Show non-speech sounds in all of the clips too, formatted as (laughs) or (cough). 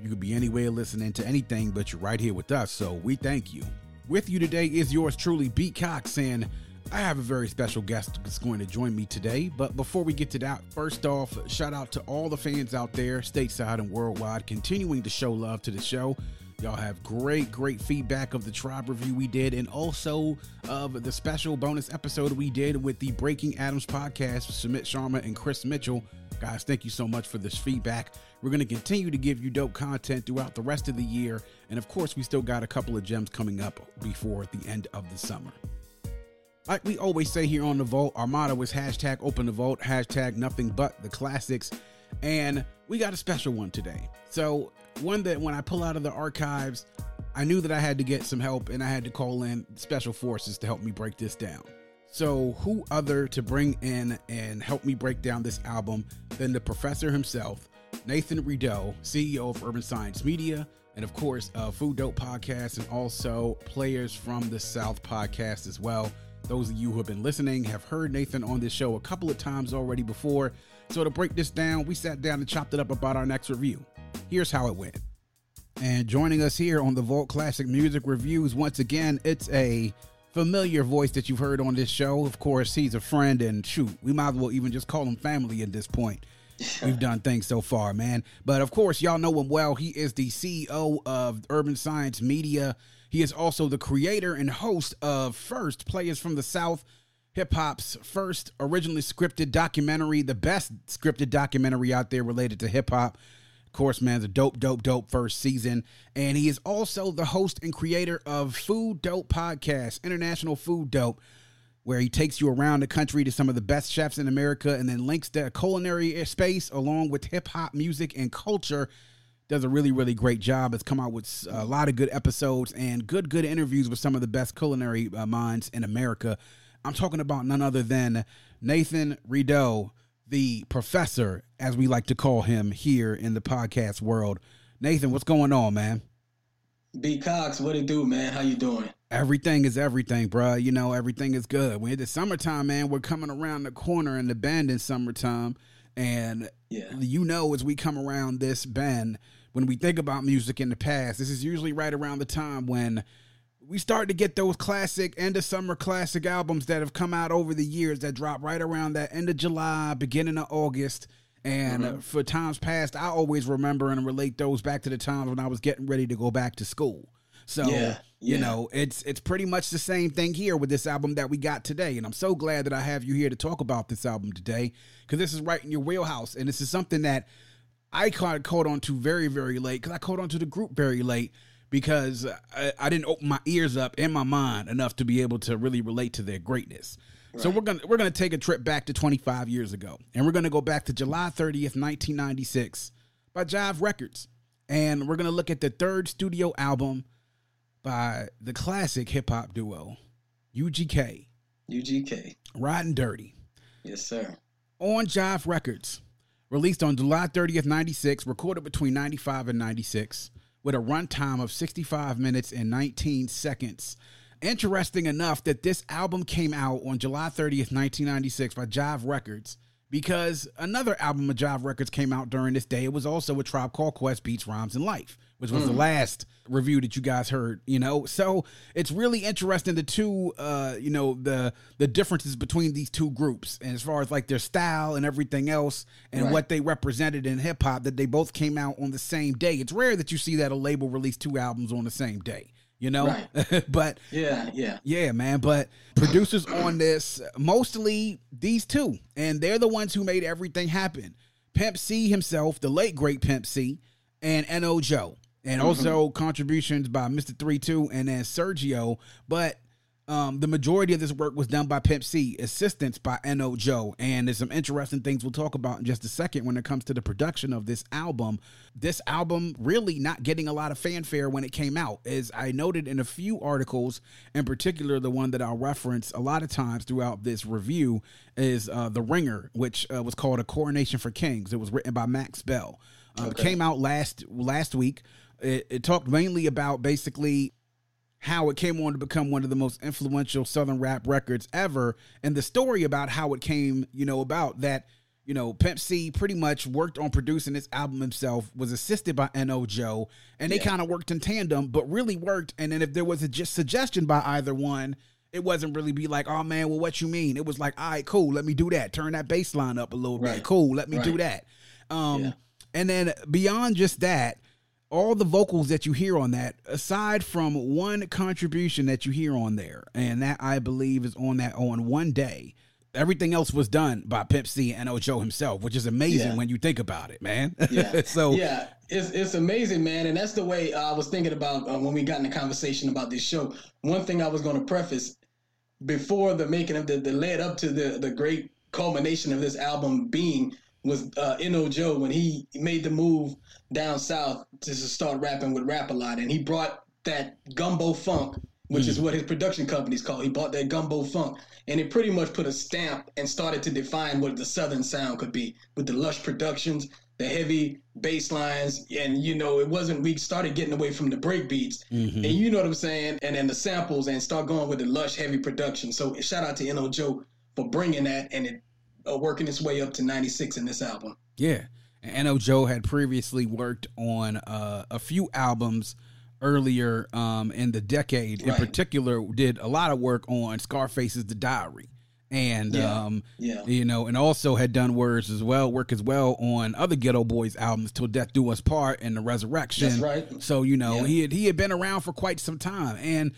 You could be anywhere listening to anything, but you're right here with us, so we thank you. With you today is yours truly, B. Cox, and I have a very special guest that's going to join me today. But before we get to that, first off, shout out to all the fans out there, stateside and worldwide, continuing to show love to the show. Y'all have great, great feedback of the tribe review we did, and also of the special bonus episode we did with the Breaking Adams podcast with Sumit Sharma and Chris Mitchell. Guys, thank you so much for this feedback. We're going to continue to give you dope content throughout the rest of the year. And of course, we still got a couple of gems coming up before the end of the summer. Like we always say here on the Vault, our motto is hashtag open the vault, hashtag nothing but the classics. And we got a special one today. So, one that when I pull out of the archives, I knew that I had to get some help and I had to call in special forces to help me break this down. So, who other to bring in and help me break down this album than the professor himself, Nathan Rideaux, CEO of Urban Science Media, and of course, uh, Food Dope Podcast, and also Players from the South podcast as well. Those of you who have been listening have heard Nathan on this show a couple of times already before. So, to break this down, we sat down and chopped it up about our next review. Here's how it went. And joining us here on the Vault Classic Music Reviews, once again, it's a familiar voice that you've heard on this show. Of course, he's a friend, and shoot, we might as well even just call him family at this point. (laughs) We've done things so far, man. But of course, y'all know him well. He is the CEO of Urban Science Media. He is also the creator and host of First Players from the South, hip hop's first originally scripted documentary, the best scripted documentary out there related to hip hop. Of course, man, a dope, dope, dope first season. And he is also the host and creator of Food Dope Podcast, International Food Dope, where he takes you around the country to some of the best chefs in America and then links the culinary space along with hip hop music and culture. Does a really, really great job. It's come out with a lot of good episodes and good, good interviews with some of the best culinary uh, minds in America. I'm talking about none other than Nathan Rideaux, the professor, as we like to call him here in the podcast world. Nathan, what's going on, man? B Cox, what it do, man? How you doing? Everything is everything, bro. You know, everything is good. When it's summertime, man, we're coming around the corner in the bend in summertime. And Yeah. you know, as we come around this bend, when we think about music in the past, this is usually right around the time when we start to get those classic end of summer classic albums that have come out over the years that drop right around that end of July, beginning of August. And uh, for times past, I always remember and relate those back to the times when I was getting ready to go back to school. So Yeah, you know, it's it's pretty much the same thing here with this album that we got today. And I'm so glad that I have you here to talk about this album today because this is right in your wheelhouse, and this is something that I caught caught on to very very late because I caught on to the group very late because I, I didn't open my ears up and my mind enough to be able to really relate to their greatness. So we're gonna we're gonna take a trip back to 25 years ago, and we're gonna go back to July 30th, 1996, by Jive Records, and we're gonna look at the third studio album by the classic hip hop duo UGK, UGK. Riding Dirty Yes, sir. on Jive Records, released on July 30th, 96, recorded between 95 and 96, with a runtime of 65 minutes and 19 seconds. Interesting enough that this album came out on July 30th, 1996 by Jive Records because another album of Jive Records came out during this day. It was also a Tribe Called Quest Beats, Rhymes, and Life, which was the last review that you guys heard, you know. So it's really interesting the two uh, you know, the the differences between these two groups and as far as like their style and everything else and Right. what they represented in hip hop that they both came out on the same day. It's rare that you see that a label release two albums on the same day, you know? (laughs) but Yeah, yeah. yeah, man. But producers on this, mostly these two, and they're the ones who made everything happen. Pimp C himself, the late great Pimp C, and N.O. Joe. And also contributions by Mr. 3 2 and then Sergio. But Um, the majority of this work was done by Pimp C, assistance by N.O. Joe. And there's some interesting things we'll talk about in just a second when it comes to the production of this album. This album really not getting a lot of fanfare when it came out. As I noted in a few articles, in particular, the one that I'll reference a lot of times throughout this review is uh, The Ringer, which uh, was called A Coronation for Kingz. It was written by Max Bell. Um, okay. It came out last last week. It, it talked mainly about basically how it came on to become one of the most influential southern rap records ever and the story about how it came you know about that you know pimp c pretty much worked on producing this album himself was assisted by N.O. Joe and they yeah. kind of worked in tandem but really worked and then if there was a just suggestion by either one it wasn't really be like oh man well what you mean it was like all right cool let me do that turn that bass line up a little right. bit cool let me right. do that um yeah. and then beyond just that all the vocals that you hear on that, aside from one contribution that you hear on there, and that I believe is on that on one day, everything else was done by Pimp C and Ojo himself, which is amazing yeah. when you think about it, man. Yeah. (laughs) so yeah, it's it's amazing, man, and that's the way I was thinking about uh, when we got in the conversation about this show. One thing I was going to preface before the making of the the led up to the the great culmination of this album being was uh, N.O. Joe when he made the move down south to start rapping with Rap-A-Lot, and he brought that gumbo funk, which mm. is what his production company's called. He bought that gumbo funk, and it pretty much put a stamp and started to define what the southern sound could be with the lush productions, the heavy bass lines, and you know it wasn't. We started getting away from the break beats, mm-hmm. and you know what I'm saying, and then the samples, and start going with the lush, heavy production. So shout out to N.O. Joe for bringing that, and it uh, working its way up to 96 in this album. Yeah. And N.O. Joe had previously worked on uh, a few albums earlier um, in the decade. Right. In particular, did a lot of work on Scarface's The Diary. And yeah. Um, yeah. you know, and also had done words as well, work as well on other Geto Boys albums, "Till Death Do Us Part" and "The Resurrection." That's right. So you know, yeah. he had he had been around for quite some time, and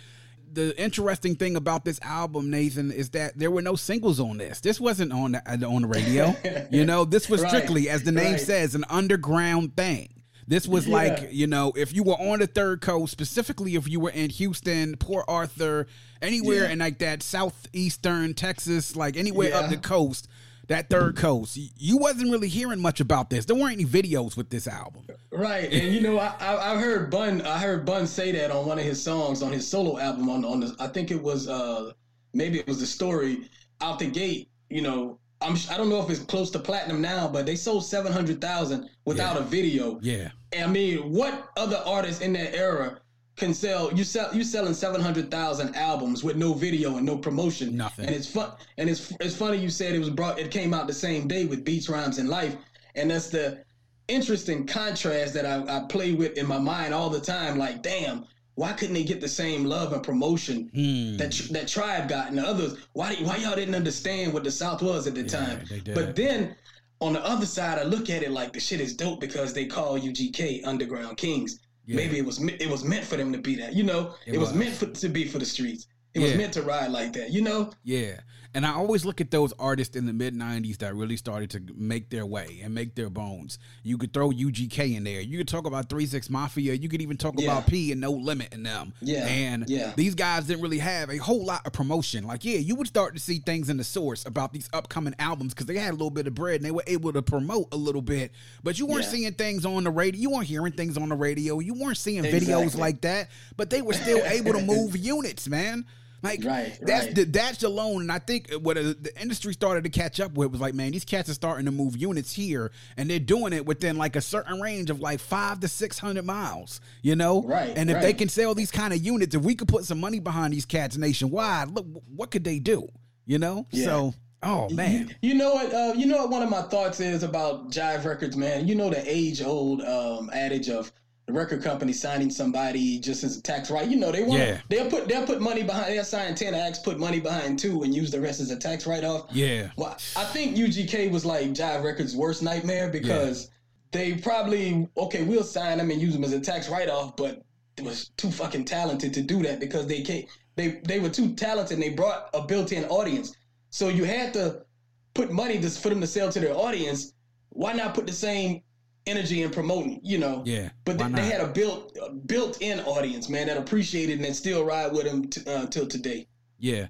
the interesting thing about this album, Nathan, is that there were no singles on this. This wasn't on the, uh, on the radio. (laughs) you know, this was strictly, right, as the name right. says, an underground thing. This was yeah. like, you know, if you were on the third coast, specifically if you were in Houston, Port Arthur, anywhere yeah. in like that southeastern Texas, like anywhere yeah. up the coast, that third coast. You wasn't really hearing much about this. There weren't any videos with this album. Right, and you know, I, I, I heard Bun I heard Bun say that on one of his songs on his solo album on on the, I think it was uh maybe it was the story out the gate. You know, I'm I don't know if it's close to platinum now, but they sold seven hundred thousand without yeah. a video. Yeah, and I mean, what other artists in that era can sell you sell you selling 700,000 albums with no video and no promotion. Nothing. And it's fun and it's it's funny you said it was brought it came out the same day with beats rhymes and life. And that's the interesting contrast that I, I play with in my mind all the time. Like damn why couldn't they get the same love and promotion hmm. that that tribe got and the others? Why why y'all didn't understand what the south was at the yeah, time? but then on the other side I look at it like the shit is dope because they call UGK underground kings yeah. Maybe it was it was meant for them to be that. You know, it, it was. was. meant for, to be for the streets. It yeah. was meant to ride like that. You know. Yeah. And I always look at those artists in the mid '90s that really started to make their way and make their bones. You could throw UGK in there. You could talk about Three Six Mafia. You could even talk yeah. about P and No Limit in them. Yeah, and yeah. these guys didn't really have a whole lot of promotion. Like, yeah, you would start to see things in the source about these upcoming albums because they had a little bit of bread and they were able to promote a little bit. But you weren't yeah. seeing things on the radio. You weren't hearing things on the radio. You weren't seeing exactly. videos like that. But they were still able to move (laughs) units, man. Like right, that's right. the that's alone, and I think what a, the industry started to catch up with was like, man, these cats are starting to move units here, and they're doing it within like a certain range of like five to six hundred miles, you know. Right. And if right. they can sell these kind of units, if we could put some money behind these cats nationwide, look, what could they do? You know. Yeah. So. Oh man! You, you know what? Uh, you know what? One of my thoughts is about Jive Records, man. You know the age-old um, adage of the record company signing somebody just as a tax write. You know, they want yeah. they'll put they'll put money behind they'll sign 10 acts, put money behind two and use the rest as a tax write off. Yeah. Well, I think UGK was like Jive Records' worst nightmare because yeah. they probably okay, we'll sign them and use them as a tax write off, but it was too fucking talented to do that because they can't they they were too talented and they brought a built-in audience. So you had to put money just for them to sell to their audience. Why not put the same energy and promoting, you know. Yeah. But they, they, had a built built in audience, man, that appreciated and that still ride with them t- uh, till today. Yeah.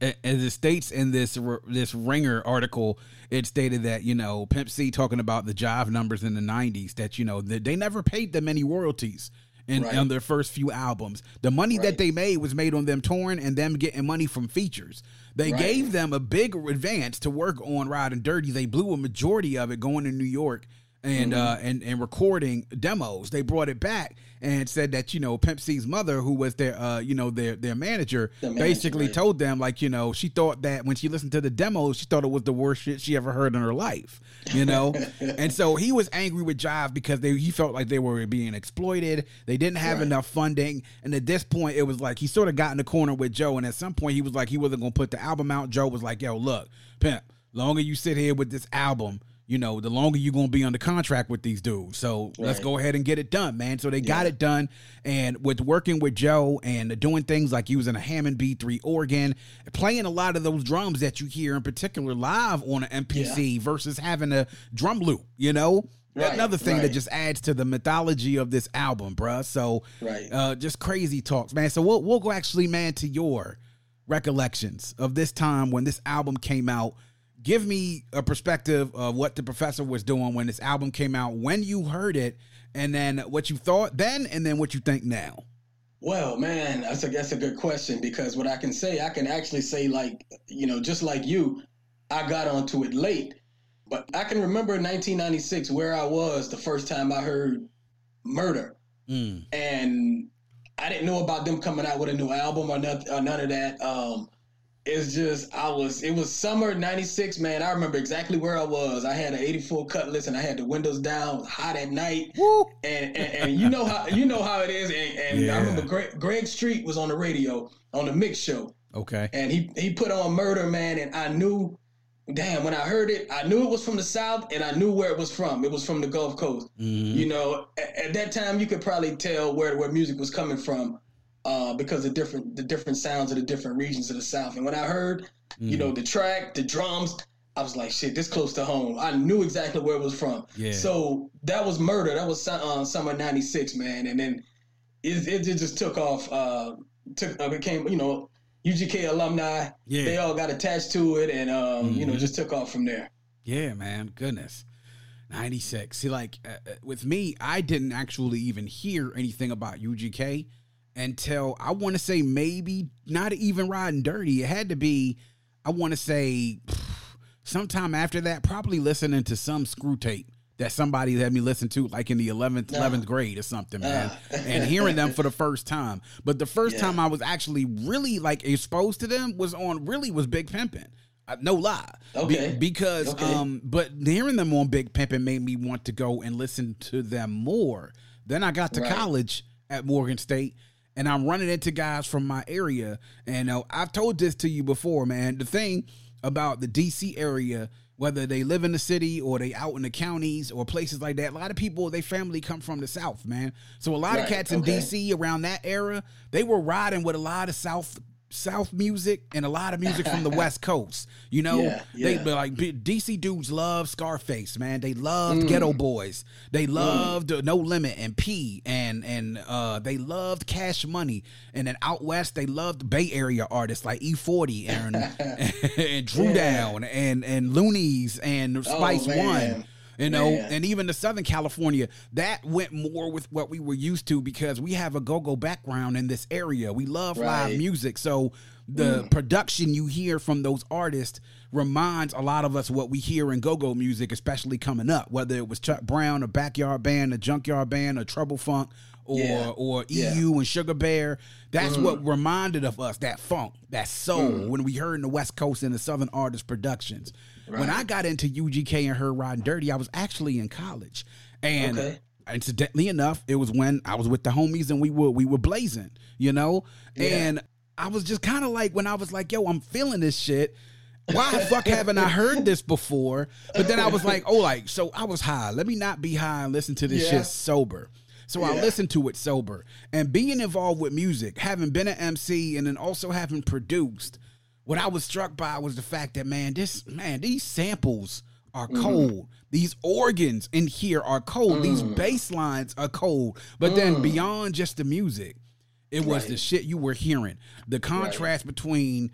As it states in this this Ringer article, it stated that you know Pimp C talking about the jive numbers in the '90s that you know they never paid them any royalties in, right. on their first few albums. The money right. that they made was made on them touring and them getting money from features. They right. gave them a big advance to work on Riding Dirty. They blew a majority of it going to New York and mm-hmm. uh, and and recording demos. They brought it back and said that you know Pimp C's mother, who was their uh, you know their their manager, the manager basically right. told them like you know she thought that when she listened to the demos, she thought it was the worst shit she ever heard in her life. You know, (laughs) and so he was angry with Jive because they he felt like they were being exploited. They didn't have right. enough funding, and at this point, it was like he sort of got in the corner with Joe. And at some point, he was like he wasn't gonna put the album out. Joe was like, "Yo, look, Pimp." Longer you sit here with this album, you know, the longer you're gonna be under contract with these dudes. So right. let's go ahead and get it done, man. So they got it done, and with working with Joe and doing things like using a Hammond B3 organ, playing a lot of those drums that you hear in particular live on an MPC yeah. versus having a drum loop, you know. Right, Another thing right. that just adds to the mythology of this album, bruh. So, right. uh, just crazy talks, man. So we'll we'll go actually, man, to your recollections of this time when this album came out give me a perspective of what the professor was doing when this album came out, when you heard it, and then what you thought then, and then what you think now. Well, man, that's a that's a good question because what I can say, I can actually say like you know, just like you, I got onto it late, but I can remember 1996 where I was the first time I heard Murder, mm. and I didn't know about them coming out with a new album or, not, or none of that. Um, it's just I was it was summer '96, man. I remember exactly where I was. I had an '84 Cutlass and I had the windows down, hot at night, and, and, and you know how you know how it is. And, and yeah. I remember Greg, Greg Street was on the radio on the mix show. Okay, and he he put on Murder Man, and I knew. Damn, when I heard it, I knew it was from the South and I knew where it was from. It was from the Gulf Coast. Mm-hmm. You know, at, at that time, you could probably tell where, where music was coming from uh, because of different the different sounds of the different regions of the South. And when I heard, mm. you know, mm. the track, the drums, I was like, shit, this close to home. I knew exactly where it was from. Yeah. So that was murder. That was uh, summer '96, man. And then it, it, it just took off. Uh, took uh, became you know UGK alumni. Yeah. They all got attached to it, and um, mm-hmm. you know, mm-hmm. just took off from there. Yeah, man. Goodness. 96. See, like uh, uh, with me, I didn't actually even hear anything about UGK until I want to say maybe not even riding dirty. It had to be, I want to say, sometime after that, probably listening to some screw tape that somebody had me listen to like in the 11th 11th grade or something man (laughs) and hearing them for the first time but the first yeah. time i was actually really like exposed to them was on really was big pimpin no lie okay Be- because okay. um but hearing them on big pimpin made me want to go and listen to them more then i got to right. college at morgan state and I'm running into guys from my area. And uh, I've told this to you before, man. The thing about the DC area, whether they live in the city or they out in the counties or places like that, a lot of people, their family come from the South, man. So a lot right. of cats in okay. DC around that era, they were riding with a lot of South South music and a lot of music from the West Coast. You know, yeah, (laughs) yeah. they like DC dudes love Scarface, man. They loved mm. Geto Boys. They mm. loved mm. No Limit and P and and uh, they loved Cash Money. And then out west, they loved Bay Area artists like E40 and (laughs) (laughs) and Dru yeah. Down and and Luniz and oh, Spice oh, One you know, Man. and even the Southern California, that went more with what we were used to because we have a go-go background in this area. We love right. live music, so the mm. production you hear from those artists reminds a lot of us what we hear in go-go music, especially coming up, whether it was Chuck Brown, a backyard band, a junkyard band, a trouble funk, or yeah. or EU yeah. and Sugar Bear. That's mm. what reminded of us that funk, that soul mm. when we heard in the West Coast and the Southern artist productions. Right. When I got into UGK and her riding dirty, I was actually in college, and. Okay. Incidentally enough, it was when I was with the homies and we were we were blazing, you know, yeah. and I was just kind of like when I was like, "Yo, I'm feeling this shit." Why the fuck haven't I heard (laughs) this before? But then I was like, "Oh, like so I was high. Let me not be high and listen to this yeah. shit sober." So yeah. I listened to it sober. And being involved with music, having been an MC and then also having produced, what I was struck by was the fact that man, this man, these samples are mm-hmm. cold. Mm. These organs in here are cold. Mm. These bass lines are cold. But mm. then beyond just the music, It was Right. the shit you were hearing. The contrast between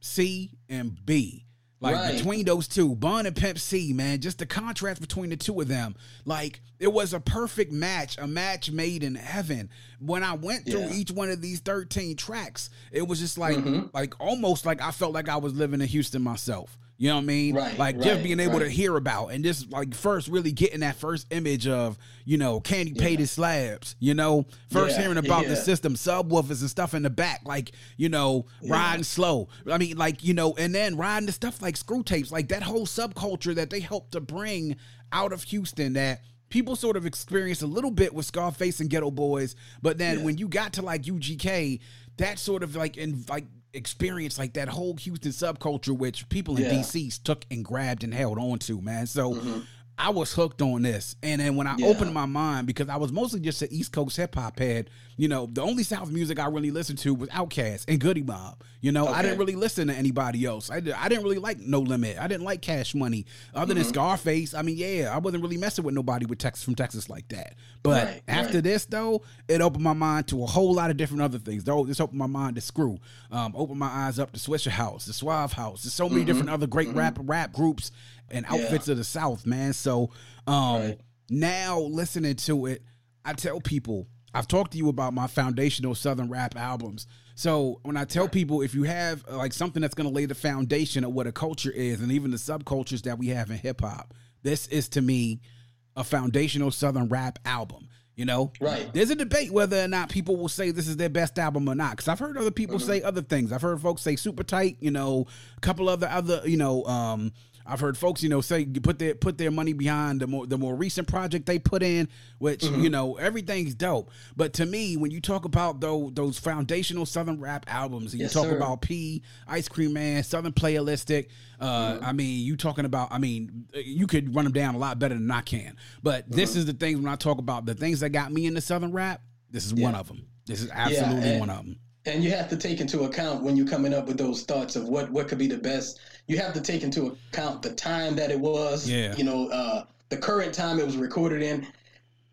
C and B. Like Right. between those two, Bun and Pimp C, man, just the contrast between the two of them. Like it was a perfect match, a match made in heaven. When I went through Yeah. each one of these 13 tracks, it was just like Mhm. like almost like I felt like I was living in Houston myself. You know what I mean? Right, like just being able to hear about and just like first really getting that first image of, you know, candy painted slabs, you know, first Yeah, hearing about the system, subwoofers and stuff in the back, like, you know, riding slow. I mean, like, you know, and then riding the stuff like screw tapes, like that whole subculture that they helped to bring out of Houston that people sort of experienced a little bit with Scarface and Geto Boys, but then Yeah. when you got to like UGK, that sort of like in like experience like that whole Houston subculture which people in Yeah. DC took and grabbed and held on to, man. So mm-hmm. I was hooked on this. And then when I Mm-hmm. Yeah. opened my mind, because I was mostly just an East Coast hip hop head, you know, the only South music I really listened to was Outkast and Goodie Mob. You know, I didn't really listen to anybody else. I, did, I didn't really like No Limit. I didn't like Cash Money. Other Mm-hmm. than Scarface, I mean, yeah, I wasn't really messing with nobody with Texas from Texas like that. But Right, after right. this, though, it opened my mind to a whole lot of different other things. Though this opened my mind to Screw, um, opened my eyes up to Swishahouse, the Suave House. There's so many different other great rap rap groups and Mm-hmm. Yeah. outfits of the South, man. So um, Right. now listening to it, I tell people I've talked to you about my foundational Southern rap albums. So when I tell people if you have uh, like something that's going to lay the foundation of what a culture is, and even the subcultures that we have in hip hop, this is to me a foundational Southern rap album. You know, Right. There's a debate whether or not people will say this is their best album or not. Because I've heard other people say other things. I've heard folks say super tight. You know, a couple other other. You know, um, I've heard folks, you know, say put their put their money behind the more the more recent project they put in, which mm-hmm. you know everything's dope. But to me, when you talk about those those foundational Southern rap albums, and Yes, you talk sir. about P, Ice Cream Man, Southern Playalistic. Uh, mm-hmm. I mean, you talking about? I mean, you could run them down a lot better than I can. But uh-huh. this is the things when I talk about the things that got me into Southern rap. This is one of them. This is absolutely and- one of them. And you have to take into account when you're coming up with those thoughts of what what could be the best you have to take into account the time that it was Yeah. you know uh the current time it was recorded in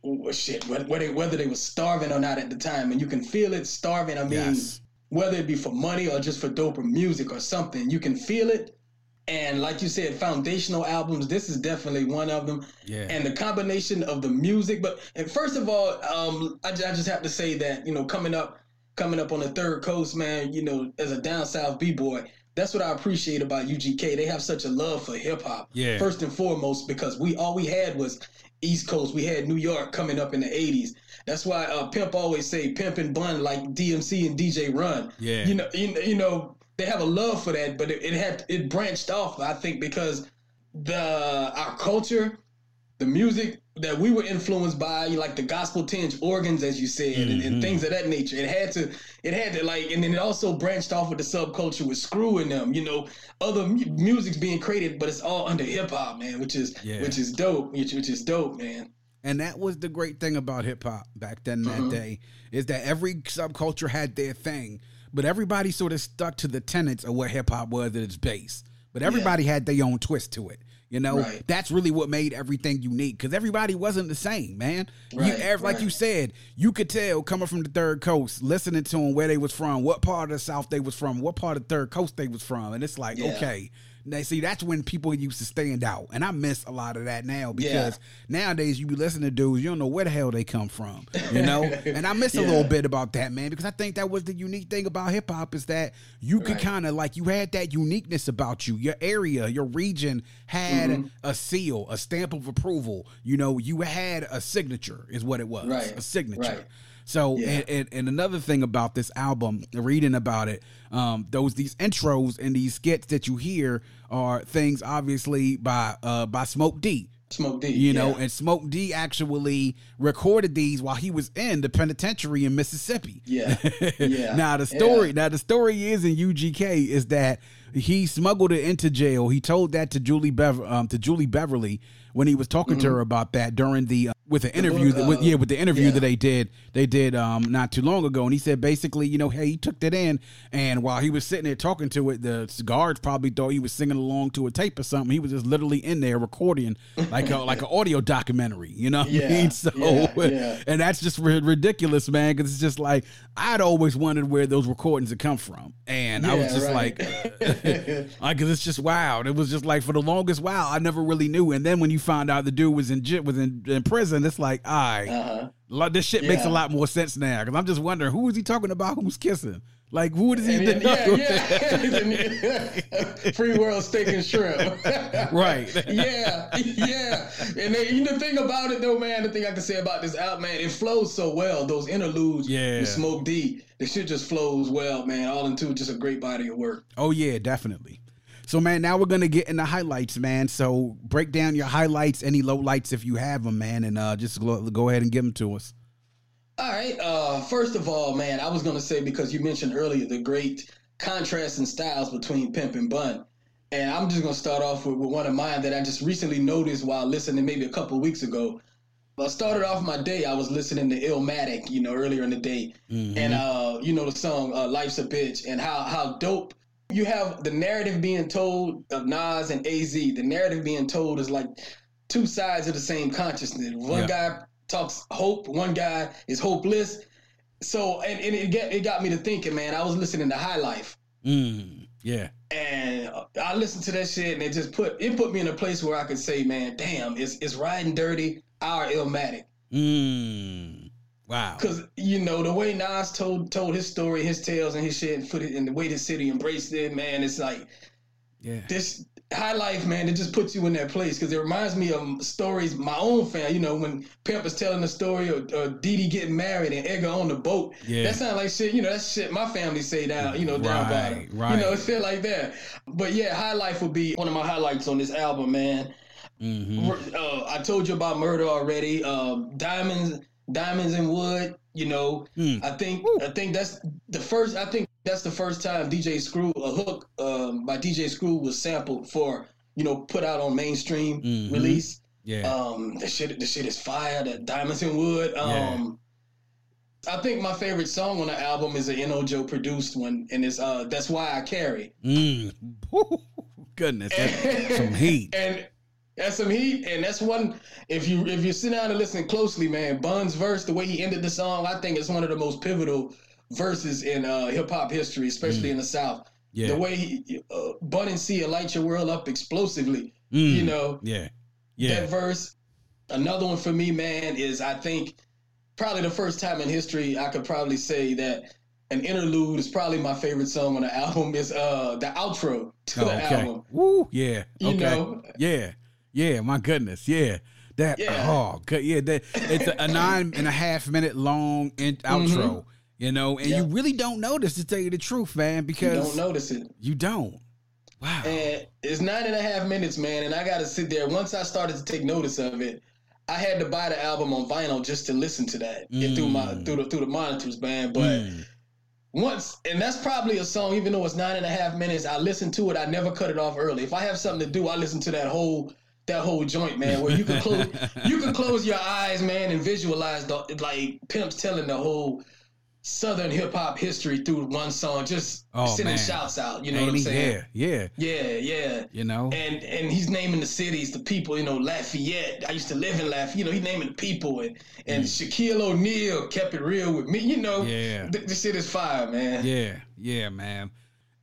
Oh, shit whether, whether whether they were starving or not at the time and you can feel it starving i mean Yes. whether it be for money or just for dope or music or something you can feel it and like you said foundational albums this is definitely one of them Yeah. and the combination of the music but and first of all um I, I just have to say that you know coming up coming up on the third coast man you know as a down south b-boy that's what i appreciate about ugk they have such a love for hip-hop Yeah. first and foremost because we all we had was east coast we had new york coming up in the 80s that's why uh, pimp always say pimp and bun like dmc and dj run Yeah. you know you, you know they have a love for that but it, it had it branched off i think because the our culture the music that we were influenced by, like the gospel tinge organs, as you said, and, Mhm. and things of that nature. It had to, it had to like, and then it also branched off with the subculture with Screw in them. You know, other mu- music's being created, but it's all under hip hop, man, which is Yeah. which is dope, which, which is dope, man. And that was the great thing about hip hop back then, that Mhm. day, is that every subculture had their thing, but everybody sort of stuck to the tenets of what hip hop was at its base. But everybody had their own twist to it. You know, Right. that's really what made everything unique because everybody wasn't the same, man. you, Right, like you said, you could tell coming from the third coast, listening to them where they was from, what part of the South they was from, what part of the third coast they was from, and it's like, Yeah. okay. Now, see, that's when people used to stand out, and I miss a lot of that now because nowadays you be listening to dudes, you don't know where the hell they come from, you know. (laughs) and I miss a little bit about that, man, because I think that was the unique thing about hip hop is that you could Right. kind of like you had that uniqueness about you. Your area, your region had Mm-hmm. a seal, a stamp of approval. You know, you had a signature, is what it was, Right. a signature. Right. So, Yeah. and, and, and another thing about this album, reading about it, um, those these intros and these skits that you hear are things obviously by uh by Smoke D. Smoke D, You know, yeah. and Smoke D actually recorded these while he was in the penitentiary in Mississippi. Yeah. (laughs) Yeah. now the story, Yeah. now the story is in UGK is that he smuggled it into jail. He told that to Julie Bev, um, to Julie Beverly when he was talking Mm-hmm. to her about that during the with an interview book, that with, uh, yeah with the interview yeah. that they did they did um not too long ago and he said basically you know hey he took that in and while he was sitting there talking to it the guards probably thought he was singing along to a tape or something he was just literally in there recording like a like an audio documentary you know what I Yeah, mean (laughs) so yeah, yeah. (laughs) and that's just ridiculous man because it's just like I'd always wondered where those recordings had come from and I was just right. like (laughs) like, it's just wild. It was just like for the longest while, I never really knew. And then when you found out the dude was in was in, in prison, it's like, all right, Uh-huh. this shit makes a lot more sense now. Cause I'm just wondering who is he talking about? Who's kissing? Like who does he? And then, yeah, yeah. (laughs) Free world steak and shrimp. (laughs) Right. yeah, yeah. And you know, the thing about it though, man, the thing I can say about this album, man, it flows so well. Those interludes Yeah. with Smoke D, the shit just flows well, man. All into just a great body of work. oh yeah, definitely. So man, now we're gonna get into highlights, man. So break down your highlights, any low lights if you have them, man, and uh, just go, go ahead and give them to us. All right. Uh, first of all, man, I was gonna say because you mentioned earlier the great contrast in styles between Pimp and Bun, and I'm just gonna start off with, with one of mine that I just recently noticed while listening maybe a couple weeks ago. I started off my day. I was listening to Illmatic, you know, earlier in the day, and uh, you know the song uh, "Life's a Bitch" and how how dope. You have the narrative being told of Nas and Az. The narrative being told is like two sides of the same consciousness. One Yeah. guy talks hope, one guy is hopeless. So and, and it get it got me to thinking, man. I was listening to High Life. Mm, yeah. And I listened to that shit, and it just put it put me in a place where I could say, "Man, damn, it's it's riding dirty, our Illmatic." Mm, wow. Because you know the way Nas told told his story, his tales, and his shit, and put it in the way the city embraced it, man. It's like Yeah. this high life, man. It just puts you in that place because it reminds me of stories my own family. You know when Pimp is telling the story of uh, Dee Dee getting married and Edgar on the boat. Yeah. that sounds like shit. You know that shit my family say down. You know down Right, bottom. right. You know shit like that. But yeah, high life would be one of my highlights on this album, man. hmm Uh, I told you about murder already. Uh, diamonds, diamonds and wood. You know, Hmm. I think I think that's the first. I think that's the first time DJ Screw a hook um, by DJ Screw was sampled for you know put out on mainstream Mhm. release. Yeah. Um, the shit, the shit is fire. That diamonds and wood. Um, I think my favorite song on the album is an N.O. Joe produced one, and it's uh, that's why I carry. Mm. (laughs) Goodness, that's (laughs) some heat. And that's some heat, and that's one. If you if you sit down and listen closely, man, Bun's verse, the way he ended the song, I think it's one of the most pivotal verses in uh, hip hop history, especially in the South. Mm. Yeah. The way he, uh, Bun and Sia light your world up explosively. Mm. You know Yeah. Yeah. that verse. Another one for me, man, is I think probably the first time in history I could probably say that an interlude is probably my favorite song on the (laughs) album. Is uh the outro to Oh, the okay. album. Woo. Yeah. You okay. know? Yeah. Yeah. My goodness. Yeah. That. Yeah. Oh. Good. Yeah. That. It's a, a nine and a half minute long in, outro. You know, and you Mm-hmm. Really don't notice to tell you the truth, man, because You don't notice it. you don't. Wow. And it's nine and a half minutes, man. And I got to sit there. Once I started to take notice of it, I had to buy the album on vinyl just to listen to that and through my Mm. through the through the monitors, man. But Mm. once, and that's probably a song. Even though it's nine and a half minutes, I listen to it. I never cut it off early. If I have something to do, I listen to that whole that whole joint, man. Where you can close (laughs) you can close your eyes, man, and visualize the like pimps telling the whole. Southern hip hop history through one song, just Oh, sending man. shouts out. You know Ain't what I'm saying? Yeah. Yeah. Yeah, yeah. You know. And and he's naming the cities, the people, you know, Lafayette. I used to live in Lafayette. You know, he's naming the people, and and mm. Shaquille O'Neal kept it real with me. You know, Yeah. th- this shit is fire, man. Yeah, yeah, man.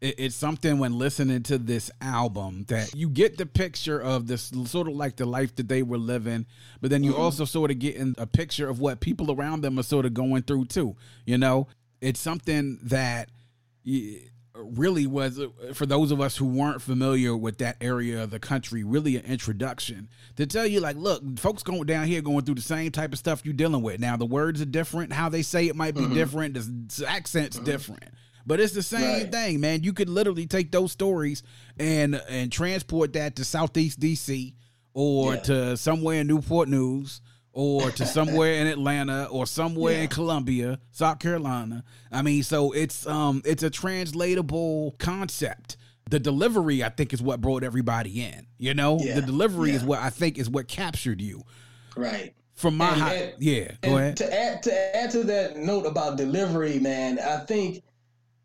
It, it's something when listening to this album that you get the picture of this sort of like the life that they were living, but then you mm-hmm. also sort of get in a picture of what people around them are sort of going through too. You know, it's something that really was for those of us who weren't familiar with that area of the country really an introduction to tell you like look folks going down here going through the same type of stuff you're dealing with. Now the words are different. How they say it might be mm-hmm. different. The accent's mm-hmm. different but it's the same Right. thing man you could literally take those stories and and transport that to southeast dc or Yeah. to somewhere in newport news or to somewhere in (laughs) Atlanta or somewhere in Columbia, South Carolina. I mean, so it's um it's a translatable concept. The delivery, I think, is what brought everybody in. You know, Yeah. the delivery is what I think is what captured you. Right. from my And- high, and- yeah. Go ahead. To add to add to that note about delivery, man, I think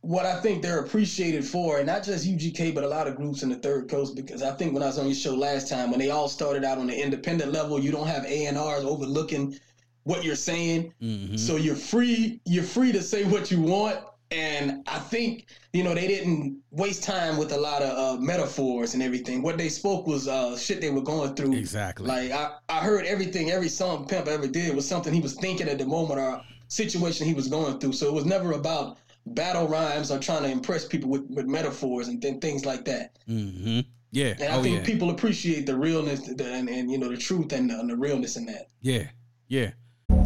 what I think they're appreciated for, and not just UGK, but a lot of groups in the Third Coast, because I think when I was on your show last time, when they all started out on the independent level, you don't have A and R's overlooking what you're saying, Mhm. so you're free. You're free to say what you want. And I think you know they didn't waste time with a lot of uh, metaphors and everything. What they spoke was uh, shit they were going through. Exactly. Like I, I heard everything, every song Pimp ever did was something he was thinking at the moment or situation he was going through. So it was never about battle rhymes or trying to impress people with, with metaphors and th- things like that. hmm Yeah. And I oh think yeah. people appreciate the realness the, and, and you know the truth and, and the realness in that. yeah. Yeah.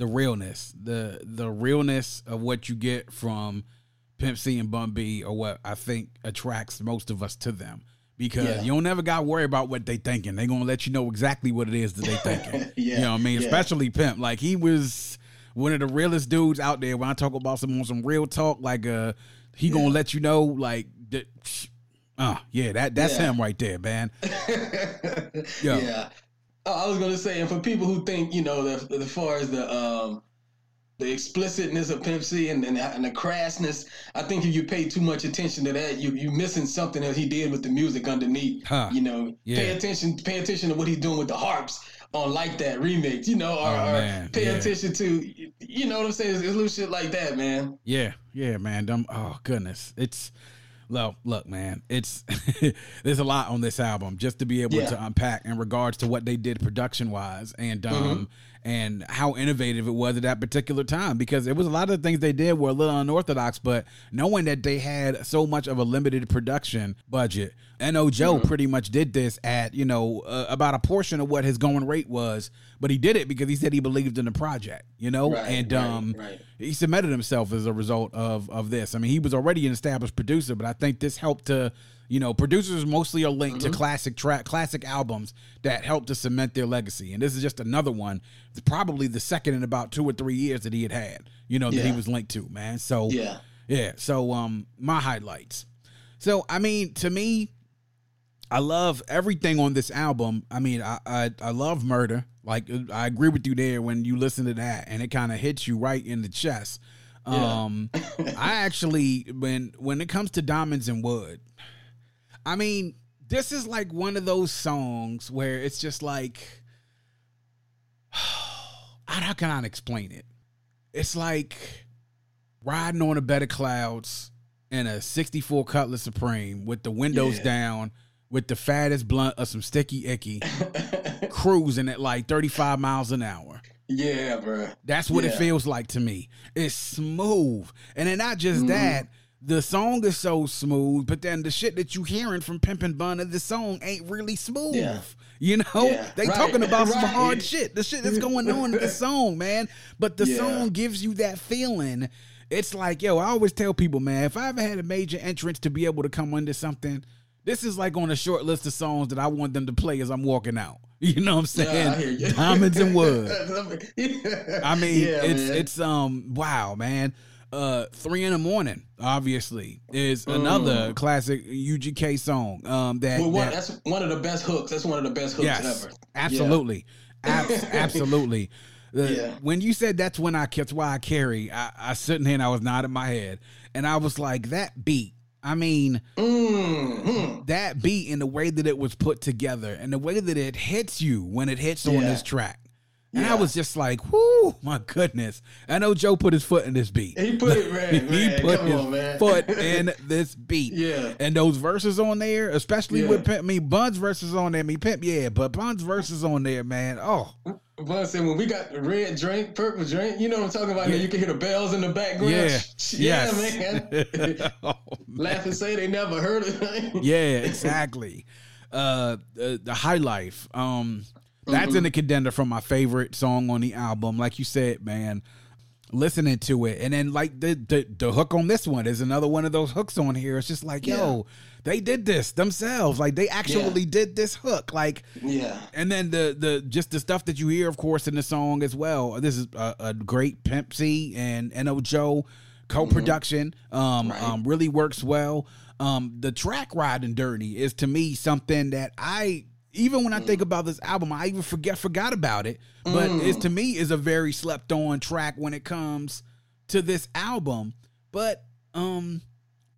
The realness, the the realness of what you get from Pimp C and Bun B, or what I think attracts most of us to them. Because Yeah. you don't never got to worry about what they thinking. They gonna let you know exactly what it is that they (laughs) thinking. Yeah, You know what I mean? yeah. Especially Pimp. Like he was one of the realest dudes out there. When I talk about some on some real talk, like uh, he gonna let you know like that. Uh, yeah, that that's him right there, man. (laughs) yeah. Yeah. Oh, I was gonna say, and for people who think, you know, the, as far as the um, the explicitness of Pimp C and, and, and the crassness, I think if you pay too much attention to that, you you missing something that he did with the music underneath. Huh. You know, pay attention, pay attention to what he's doing with the harps on like that remix. You know, or, Oh, or pay yeah. attention to, you know what I'm saying? It's, it's little shit like that, man. Yeah, yeah, man. Them, oh goodness, it's look, look, man. It's (laughs) there's a lot on this album just to be able Yeah. to unpack in regards to what they did production wise and um Mm-hmm. And how innovative it was at that particular time because it was a lot of the things they did were a little unorthodox, but knowing that they had so much of a limited production budget, N.O. Joe Mm-hmm. pretty much did this at you know uh, about a portion of what his going rate was, but he did it because he said he believed in the project, you know, Right, and right, um right. he submitted himself as a result of of this. I mean, he was already an established producer, but I think this helped to, you know, producers mostly are linked Mm-hmm. to classic track, classic albums that help to cement their legacy. And this is just another one, It's probably the second in about two or three years that he had had, you know, that he was linked to, man. So Yeah. yeah. So um, my highlights. So I mean, to me, I love everything on this album. I mean, I I, I love murder. Like I agree with you there when you listen to that, and it kind of hits you right in the chest. Yeah. Um, I actually when when it comes to diamonds and wood, I mean, this is like one of those songs where it's just like, (sighs) how can I explain it? It's like riding on a bed of clouds in a 64 Cutlass Supreme with the windows Yeah. down, with the fattest blunt of some sticky icky, (laughs) cruising at like 35 miles an hour. yeah, bro. That's what it feels like to me. It's smooth. And then not just Mm-hmm. that, the song is so smooth, but then the shit that you hearing from Pimpin' Bun of the song ain't really smooth. Yeah. You know? Yeah, They right, talking about some right. hard shit. The shit that's going on in the (laughs) song, man. But the Yeah. song gives you that feeling. It's like, yo, I always tell people, man, if I ever had a major entrance to be able to come under something, this is like on a short list of songs that I want them to play as I'm walking out. (laughs) You know what I'm saying? Yeah. Diamonds and (laughs) wood. I mean, Yeah, it's man. it's um wow, man. Uh, three in the morning, obviously, is another classic UGK song. Um, that, Mm. Well, that- that's one of the best hooks. That's one of the best hooks yes, ever. absolutely, (laughs) Abs- absolutely. The- Yeah. When you said that's when I that's why I carry, I, I sitting here and I was nodding my head, and I was like, that beat. I mean, Mm, mm. that beat and the way that it was put together and the way that it hits you when it hits on this track. And I was just like, whoo, my goodness. I know Joe put his foot in this beat. He put it, (laughs) man. he man, put his on, man. foot (laughs) in this beat. Yeah. And those verses on there, especially Yeah. with Pimp, me Bun's verses on there, me Pimp, yeah, but Bun's verses on there, man. Oh, Bun said when we got the red drink, purple drink, you know what I'm talking about? You can hear the bells in the background. yeah. (laughs) yeah, man. oh, Laugh and say they never heard it. yeah, exactly. Uh, the, the high life. Um, that's in the contender for my favorite song on the album. Like you said, man, listening to it, and then like the the, the hook on this one is another one of those hooks on here. It's just like, yo, they did this themselves. Like they actually Yeah. did this hook. Like Yeah. and then the the just the stuff that you hear, of course, in the song as well. This is a, a great Pimp C and N.O. Joe co-production. Um, Right. um, really works well. Um, the track "Riding Dirty" is to me something that I even when I think about this album, I even forget forgot about it. But it's to me is a very slept on track when it comes to this album. But um,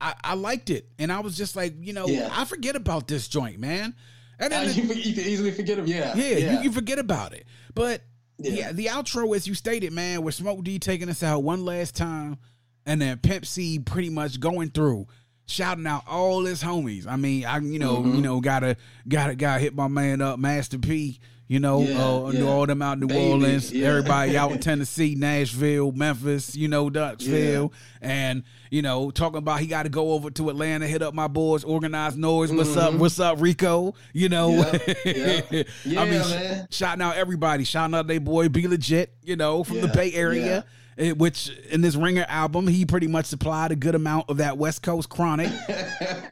I, I liked it, and I was just like, you know, Yeah. I forget about this joint, man. And Uh, then you, you can easily forget him. Yeah. yeah, you can forget about it. But yeah. Yeah. the outro, as you stated, man, with Smoke D taking us out one last time, and then Pimp C pretty much going through, shouting out all his homies. I mean, I you know, Mm-hmm. you know, gotta gotta gotta hit my man up, Master P. You know, Yeah, uh, yeah. All them out in New Baby, Orleans, yeah. everybody out in (laughs) Tennessee, Nashville, Memphis, you know, Ducksville, and you know, talking about he got to go over to Atlanta, hit up my boys, Organized Noize. What's up? What's up, Rico? You know, Mm-hmm. (laughs) I mean, man. shouting out everybody, shouting out they boy B-Legit, you know, from the Bay Area. Eh, Which in this Ringer album, he pretty much supplied a good amount of that West Coast chronic (laughs)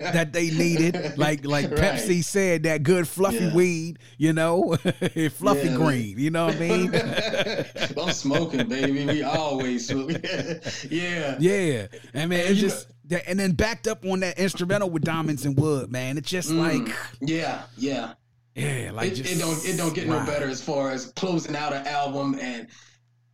that they needed. Like like (laughs) Right. Pimp C said, that good fluffy Yeah. weed, you know, (laughs) fluffy Yeah, green. You know what I mean? I'm smoking, baby. We always smoke. yeah. yeah, I mean, it's just that, and then backed up on that instrumental with Diamonds and Wood, man. It's just Mm. like, Yeah. Yeah. yeah, like it, just it don't it don't get no better as far as closing out an album and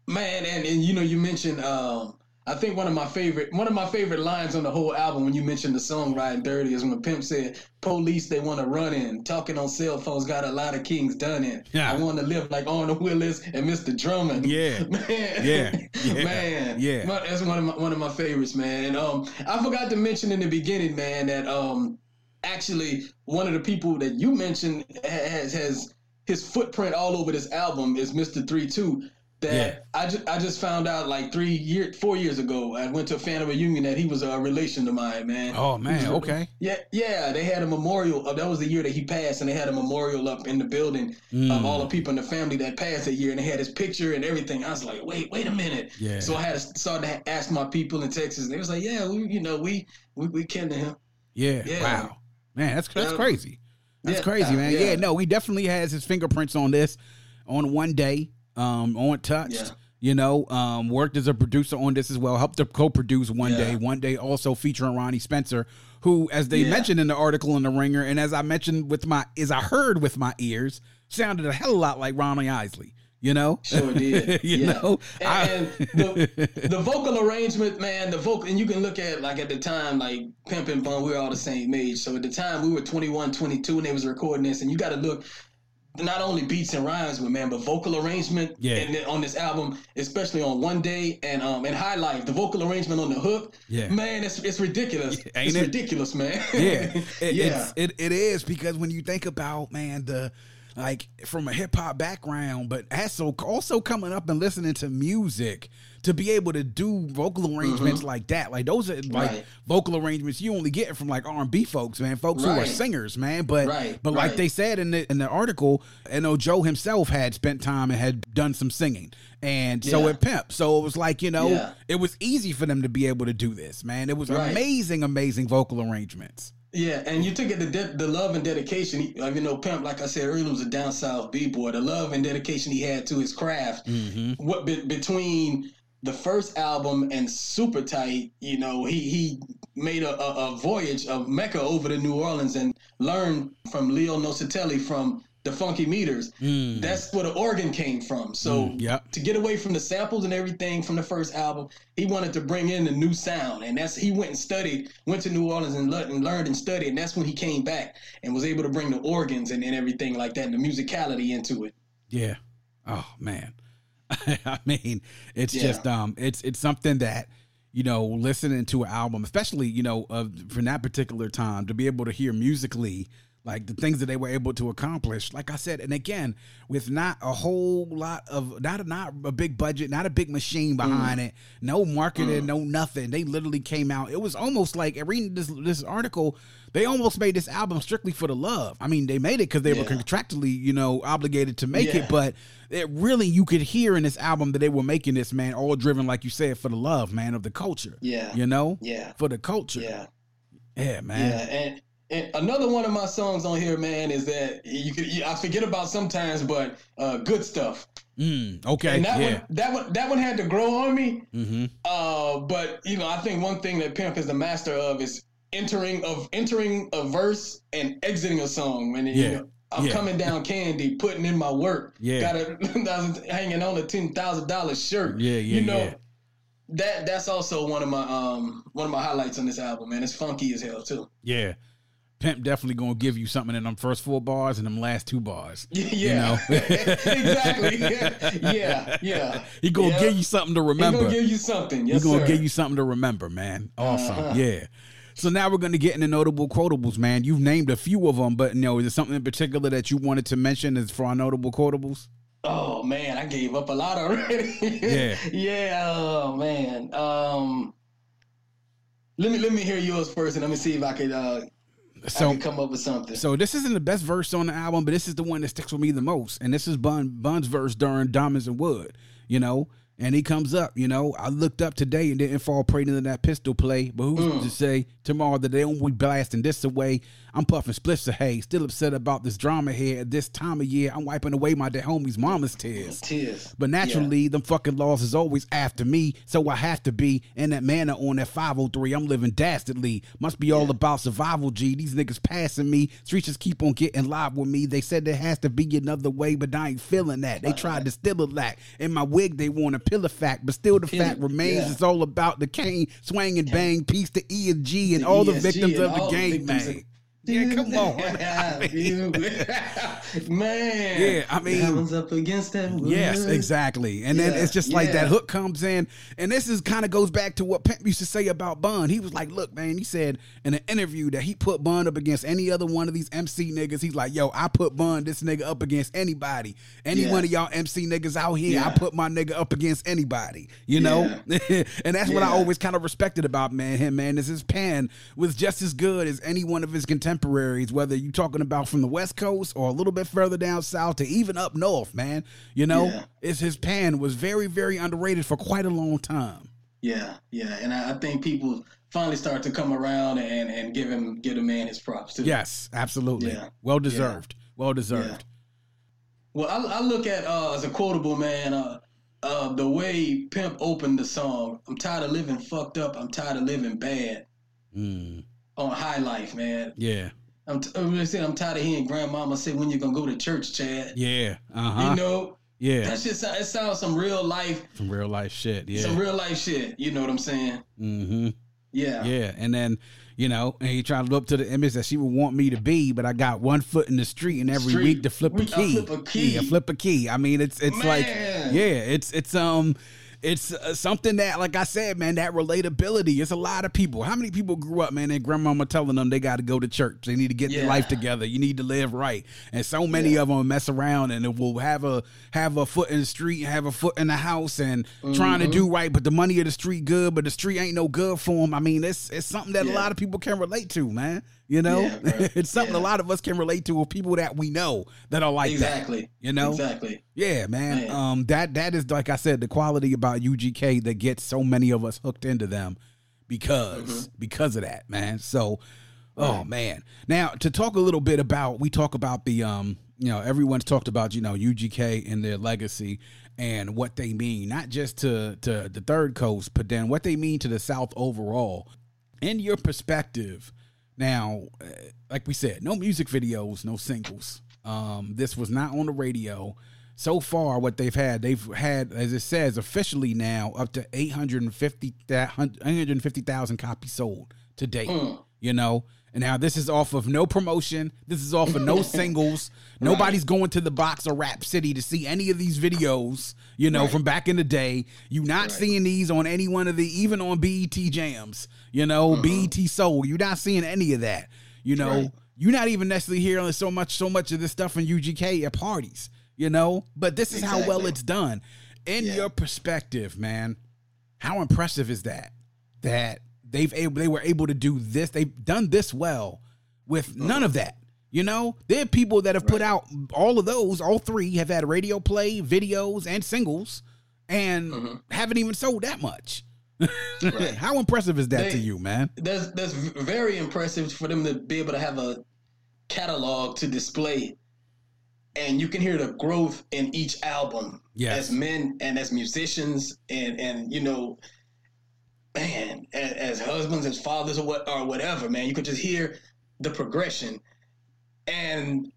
man and, and you know you mentioned um I think one of my favorite one of my favorite lines on the whole album when you mentioned the song Riding Dirty is when pimp said, Police they wanna run in, talking on cell phones got a lot of kings done in. Yeah. I wanna live like Arnold Willis and Mr. Drummond. (laughs) (laughs) Yeah. Man. Yeah. Yeah. man. Yeah. That's one of my one of my favorites, man. And um I forgot to mention in the beginning, man, that um actually one of the people that you mentioned has has his footprint all over this album is Mr. 3-2. That Yeah. I just I just found out like three year four years ago. I went to a family reunion that he was a relation to mine, man. Oh man, okay. Yeah, yeah. They had a memorial. Uh, that was the year that he passed, and they had a memorial up in the building Mm. of all the people in the family that passed that year, and they had his picture and everything. I was like, wait, wait a minute. Yeah. So I had to start to ask my people in Texas, and they was like, yeah, we, you know, we we we kin to him. Yeah. Yeah. Wow. Man, that's that's Yeah. crazy. That's Yeah, crazy, man. Yeah. yeah. no, he definitely has his fingerprints on this on one day, um, on touched. Yeah. You know, um, worked as a producer on this as well. Helped to co-produce one Yeah. day. One day also featuring Ronnie Spencer, who, as they Yeah. mentioned in the article in the Ringer, and as I mentioned with my, as I heard with my ears, sounded a hell of a lot like Ronnie Isley. You know, Sure did. (laughs) you yeah. know, I- and, and the, the vocal arrangement, man, the vocal, and you can look at like at the time, like Pimp and Bun, we were all the same age. So at the time, we were 21, 22, and they was recording this, and you got to look not only beats and rhymes, but man, but vocal arrangement. Yeah. And on this album, especially on One Day and um and High Life, the vocal arrangement on the hook. Yeah. Man, it's it's ridiculous. ain't it's it? ridiculous, man. yeah, it, (laughs) yeah. It it is because when you think about man the like from a hip hop background, but also also coming up and listening to music to be able to do vocal arrangements like that, like those are like Mm-hmm. Right. vocal arrangements you only get from like R and B folks, man, folks who are singers, man. But Right, but like they said in the in the article, I know Joe himself had spent time and had done some singing, and so Yeah. it Pimp. So it was like you know, Yeah. it was easy for them to be able to do this, man. It was Right. amazing, amazing vocal arrangements. Yeah, and you took it the de- the love and dedication. I mean, you know, Pimp, like I said earlier, was a down south b boy. The love and dedication he had to his craft. What be, between the first album and Super Tight, you know, he he made a, a, a voyage of Mecca over to New Orleans and learned from Leo Nocentelli from the Funky Meters. That's where the organ came from. So Mm, yep. to get away from the samples and everything from the first album, he wanted to bring in a new sound, and that's he went and studied, went to New Orleans and, le- and learned and studied, and that's when he came back and was able to bring the organs and, and everything like that, and the musicality into it. Yeah. Oh man. (laughs) I mean, it's Yeah. just um it's it's something that you know, listening to an album, especially, you know, of from that particular time to be able to hear musically like the things that they were able to accomplish. Like I said, and again, with not a whole lot of not a, not a big budget, not a big machine behind mm. it, no marketing, mm. no nothing. They literally came out. It was almost like reading this this article. They almost made this album strictly for the love. I mean, they made it because they yeah. were contractually, you know, obligated to make yeah. it. But it really, you could hear in this album that they were making this man all driven, like you said, for the love, man, of the culture. Yeah, you know, yeah, for the culture. Yeah, yeah, man. Yeah, and and another one of my songs on here, man, is that you could I forget about sometimes, but uh, good stuff. Mm, okay. And that yeah. one, that one, that one had to grow on me. Mm-hmm. Uh, but you know, I think one thing that Pimp is the master of is entering of entering a verse and exiting a song. When yeah. you know, I'm yeah. coming down candy, putting in my work. Yeah. (laughs) Got a hanging on a ten thousand dollar shirt. Yeah, yeah. You know, yeah. that that's also one of my um one of my highlights on this album, man. It's funky as hell too. Yeah. Pimp definitely gonna give you something in them first four bars and them last two bars. (laughs) Yeah, you know? (laughs) exactly. (laughs) Yeah, yeah. He gonna yeah. give you something to remember. He gonna give you something. Yes, He gonna sir. give you something to remember, man. Awesome. Uh-huh. Yeah. So now we're gonna get into notable quotables, man. You've named a few of them, but you know, is there something in particular that you wanted to mention as for our notable quotables? Oh man, I gave up a lot already. yeah. Yeah. Oh man. Um. Let me let me hear yours first, and let me see if I could uh, so, come up with something. So this isn't the best verse on the album, but this is the one that sticks with me the most. And this is Bun Bun's verse during Diamonds and Wood. You know, and he comes up, you know, I looked up today and didn't fall prey to that pistol play. But who's mm. to say tomorrow that they won't be blasting this away? I'm puffing spliffs of hay, still upset about this drama here at this time of year. I'm wiping away my dead homie's mama's tears. Tears. But naturally, yeah. them fucking laws is always after me, so I have to be in that manner on that 503. I'm living dastardly. Must be all yeah. about survival, G. These niggas passing me. Streets just keep on getting live with me. They said there has to be another way, but I ain't feeling that. They tried to steal a lack. In my wig, they want to pill a fact, but still the fact remains yeah. it's all about the cane, swing and bang, peace to E and G and the all ESG the victims of the game, man. Yeah, come on. (laughs) (laughs) (laughs) man. Yeah, I mean, Heaven's up against that. Word. Yes, exactly. And yeah, then it's just like yeah. that hook comes in, and this is kind of goes back to what Pimp used to say about Bun. He was like, "Look, man," he said in an interview that he put Bun up against any other one of these MC niggas. He's like, "Yo, I put Bun this nigga up against anybody. Any yeah. one of y'all MC niggas out here, I put my nigga up against anybody. You know." and that's what I always kind of respected about man him. Man, is his pen was just as good as any one of his contemporaries contemporaries, whether you're talking about from the West Coast or a little bit further down south to even up north, man. You know, yeah. it's his pen was very, very underrated for quite a long time. Yeah, yeah, and I, I think people finally start to come around and and give him give a man his props too. Yes, absolutely. Yeah. Well deserved. Yeah. Well deserved. Well, I, I, look at uh, as a quotable man. Uh, uh, the way Pimp opened the song, I'm tired of living fucked up. I'm tired of living bad. Mm on High Life, man. Yeah. I'm, t- I'm saying I'm tired of hearing grandmama say when you gonna go to church, Chad. Yeah. Uh huh. You know. Yeah. That's just It sounds some real life. Some real life shit. Yeah. Some real life shit. You know what I'm saying? Mm-hmm. Yeah. Yeah. And then you know, and he trying to live up to the image that she would want me to be, but I got one foot in the street and every street. week to flip a key. Flip a key. Yeah, flip a key. I mean, it's it's Man. like yeah, it's it's um it's uh, something that, like I said, man, that relatability. It's a lot of people. How many people grew up, man, and grandmama telling them they got to go to church, they need to get yeah. their life together, you need to live right, and so many yeah. of them mess around and will have a have a foot in the street, have a foot in the house, and mm-hmm. trying to do right, but the money of the street good, but the street ain't no good for them. I mean, it's it's something that yeah. a lot of people can relate to, man. You know, yeah, (laughs) it's something yeah. a lot of us can relate to with people that we know that are like exactly. that. You know, exactly. Yeah, man. man. Um, that that is like I said, the quality about UGK that gets so many of us hooked into them because mm-hmm. because of that, man. So, oh man. Now to talk a little bit about, we talk about the um, you know, everyone's talked about you know UGK and their legacy and what they mean, not just to to the third coast, but then what they mean to the South overall. In your perspective now, uh, like we said, no music videos, no singles. Um, this was not on the radio. So far, what they've had, they've had, as it says, officially now up to 850,000 copies sold to date. Mm. You know, and now this is off of no promotion. This is off of no (laughs) singles. Nobody's right. going to the box or Rap City to see any of these videos, you know, right. from back in the day. You're not right. seeing these on any one of the, even on BET Jams, you know, mm-hmm. BET Soul. You're not seeing any of that, you know. you're not even necessarily hearing so much so much of this stuff in UGK at parties, you know. But this is how well it's done. In Yeah. your perspective, man, how impressive is that? That they've able they were able to do this. They've done this well with none of that. You know, there are people that have put Right. out all of those, all three have had radio play, videos, and singles, and Mhm. haven't even sold that much. (laughs) Right. How impressive is that to you, man? that's that's very impressive for them to be able to have a catalog to display and you can hear the growth in each album Yes. as men and as musicians and and you know man as, as husbands as fathers or what or whatever man you could just hear the progression and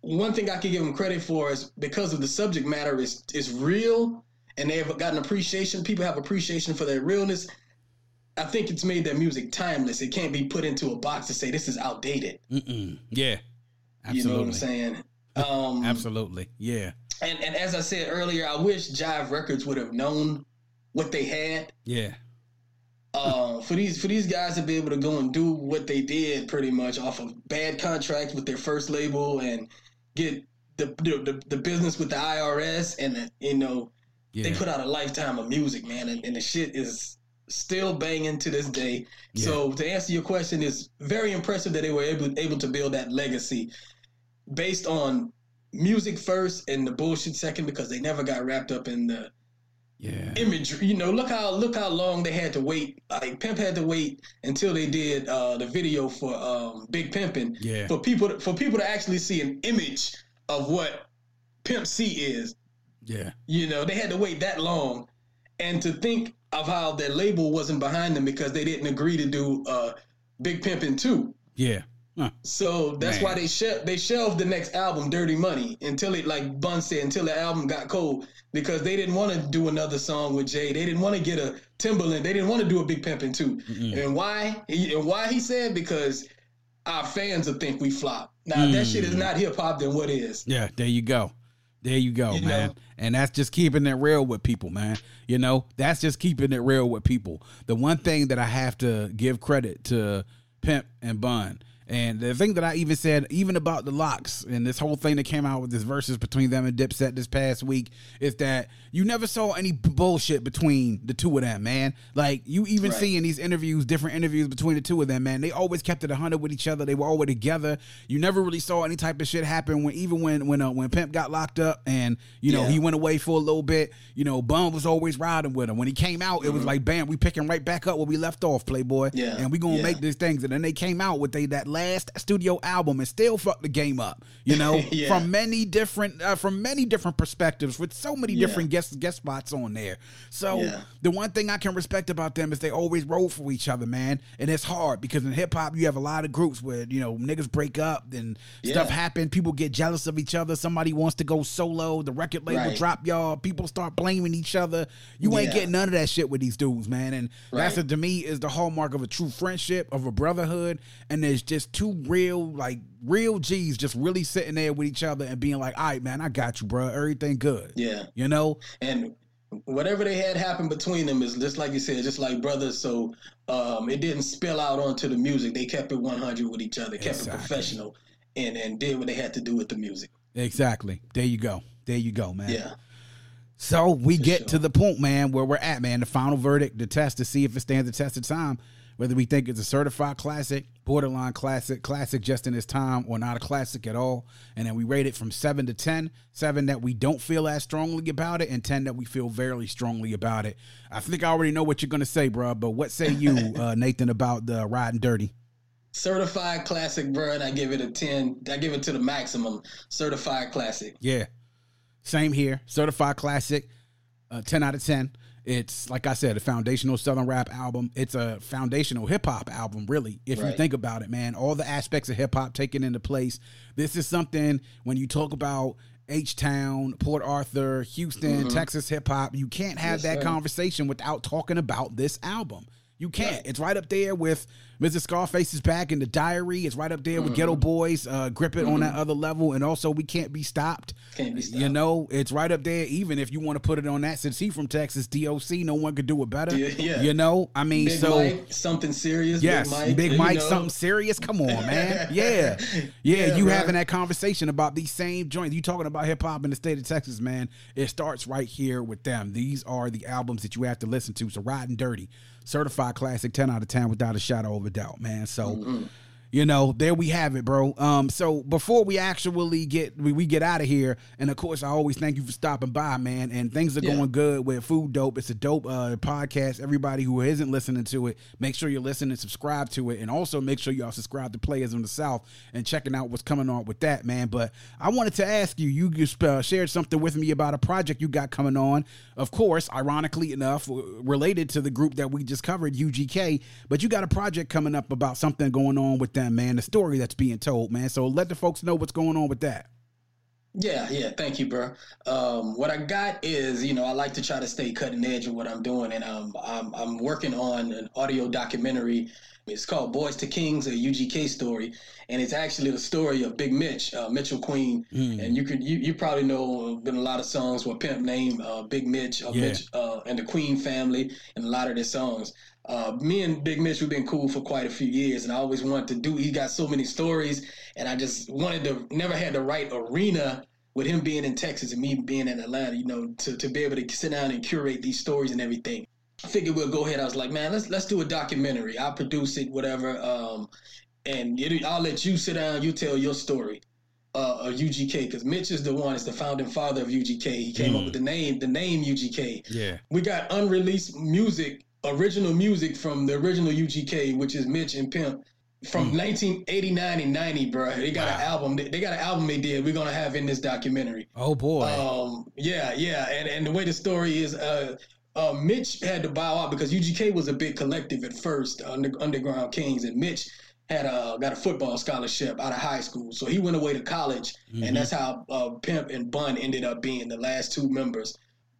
one thing I could give them credit for is because of the subject matter is is real and they have gotten appreciation people have appreciation for their realness I think it's made their music timeless. It can't be put into a box to say this is outdated. Mm-mm. Yeah, absolutely. You know what I'm saying? (laughs) Um, Absolutely. Yeah. And and as I said earlier, I wish Jive Records would have known what they had. Yeah. Uh, for these for these guys to be able to go and do what they did, pretty much off of bad contracts with their first label and get the the, the, the business with the IRS and the, you know Yeah. they put out a lifetime of music, man, and, and the shit is still banging to this day. So to answer your question, it's very impressive that they were able able to build that legacy based on music first and the bullshit second because they never got wrapped up in the yeah. imagery. You know, look how look how long they had to wait. Like Pimp had to wait until they did uh, the video for um, Big Pimpin' Yeah. for people to, for people to actually see an image of what Pimp C is. Yeah. You know, they had to wait that long, and to think of how their label wasn't behind them because they didn't agree to do uh, Big Pimpin' two. Yeah. Huh. So that's Man. why they shel- they shelved the next album, Dirty Money, until it like Bun said, until the album got cold because they didn't want to do another song with Jay. They didn't want to get a Timbaland. They didn't want to do a Big Pimpin' too. And why? He, and why he said because our fans will think we flop. Now if that shit is mm. not hip hop. Then what is? Yeah, there you go. There you go, You man. know? And that's just keeping it real with people, man. You know, that's just keeping it real with people. The one thing that I have to give credit to Pimp and Bun. And the thing that I even said, even about the LOX and this whole thing that came out with this Verzuz between them and Dipset this past week, is that you never saw any bullshit between the two of them, man. Like you even Right. see in these interviews, different interviews between the two of them, man. They always kept it hundred with each other. They were always together. You never really saw any type of shit happen when even when when uh, when Pimp got locked up and you know Yeah. he went away for a little bit. You know, Bun was always riding with him. When he came out, it was like bam, we picking right back up where we left off, Playboy. Mm-hmm. Yeah. and we gonna Yeah. make these things. And then they came out with they that last studio album and still fucked the game up. You know, (laughs) Yeah. from many different uh, from many different perspectives with so many Yeah. different guest guest spots on there. So Yeah. the one thing I can respect about them is they always roll for each other, man. And it's hard because in hip hop you have a lot of groups where you know niggas break up and stuff happen. People get jealous of each other. Somebody wants to go solo. The record label Right. drop y'all. People start blaming each other. You ain't getting none of that shit with these dudes, man. And that's Right. a, to me is the hallmark of a true friendship of a brotherhood. And there's just two real like real G's just really sitting there with each other and being like, all right, man, I got you, bro. Everything good. Yeah. You know? and whatever they had happen between them is just like you said, just like brothers. So um, it didn't spill out onto the music. They kept it 100 with each other, kept Exactly. it professional, and and did what they had to do with the music. Exactly. There you go. There you go, man. Yeah, So we get sure. to the point, man, where we're at, man. The final verdict, the test to see if it stands the test of time, whether we think it's a certified classic, borderline classic, classic just in its time, or not a classic at all. And then we rate it from seven to ten. Seven that we don't feel as strongly about it, and ten that we feel very strongly about it. I think I already know what you're gonna say, bro. But what say you, (laughs) uh, Nathan, about the riding dirty? certified classic, bro. And I give it a 10. I give it to the maximum. Certified classic. Yeah. Same here. Certified classic. Uh, 10 out of 10. It's like I said, a foundational southern rap album. It's a foundational hip hop album, really. If you think about it, man, all the aspects of hip hop taken into place. This is something when you talk about H Town, Port Arthur, Houston, Texas hip hop, you can't have Mm-hmm. Yes, that sir. conversation without talking about this album. You can't. Right. It's right up there with Mrs. Scarface's back in the diary. It's right up there mm-hmm. with Geto Boys, uh, Grip It mm-hmm. on that other level. And also, We Can't Be Stopped. Can't be stopped. You know, it's right up there, even if you want to put it on that. Since he from Texas, DOC, no one could do it better. Yeah. yeah. You know, I mean, Big so. Mike, something serious. Yes. Big Mike, Big Mike something serious. Come on, (laughs) man. Yeah. Yeah. yeah you having that conversation about these same joints. You talking about hip hop in the state of Texas, man. It starts right here with them. These are the albums that you have to listen to. So, Riding Dirty certified classic, 10 out of 10 without a shadow of a doubt, man. So mm-hmm you know, there we have it, bro. Um, so before we actually get we, we get out of here, and of course, I always thank you for stopping by, man. And things are yeah. going good with Food Dope. It's a dope uh, podcast. Everybody who isn't listening to it, make sure you're listening, and subscribe to it, and also make sure y'all subscribe to Players in the South and checking out what's coming on with that, man. But I wanted to ask you, you just uh, shared something with me about a project you got coming on. Of course, ironically enough, related to the group that we just covered, UGK. But you got a project coming up about something going on with them man, the story that's being told, man. So let the folks know what's going on with that. Yeah, yeah. Thank you, bro. Um, what I got is, you know, I like to try to stay cutting edge of what I'm doing, and um, I'm I'm working on an audio documentary. It's called Boys to Kings, a UGK story, and it's actually the story of Big Mitch, uh, Mitchell Queen, mm. and you could you, you probably know been a lot of songs with Pimp name uh, Big Mitch, uh, yeah. Mitch, uh, and the Queen family, and a lot of their songs uh, me and Big Mitch, we've been cool for quite a few years, and I always wanted to do. He got so many stories, and I just wanted to. Never had the right arena with him being in Texas and me being in Atlanta. You know, to, to be able to sit down and curate these stories and everything. I figured we'll go ahead. I was like, man, let's let's do a documentary. I'll produce it, whatever. Um, and it, I'll let you sit down. You tell your story. Uh, of UGK because Mitch is the one, is the founding father of UGK. He came mm. up with the name, the name UGK. Yeah. We got unreleased music original music from the original UGK, which is Mitch and Pimp, from mm. 1989 and 90, bro. They got wow. an album. They got an album they did. We're gonna have in this documentary. Oh boy. Um. Yeah. Yeah. And and the way the story is, uh, uh, Mitch had to bow out because UGK was a big collective at first, under, Underground Kings, and Mitch had a got a football scholarship out of high school, so he went away to college, mm-hmm. and that's how uh, Pimp and Bun ended up being the last two members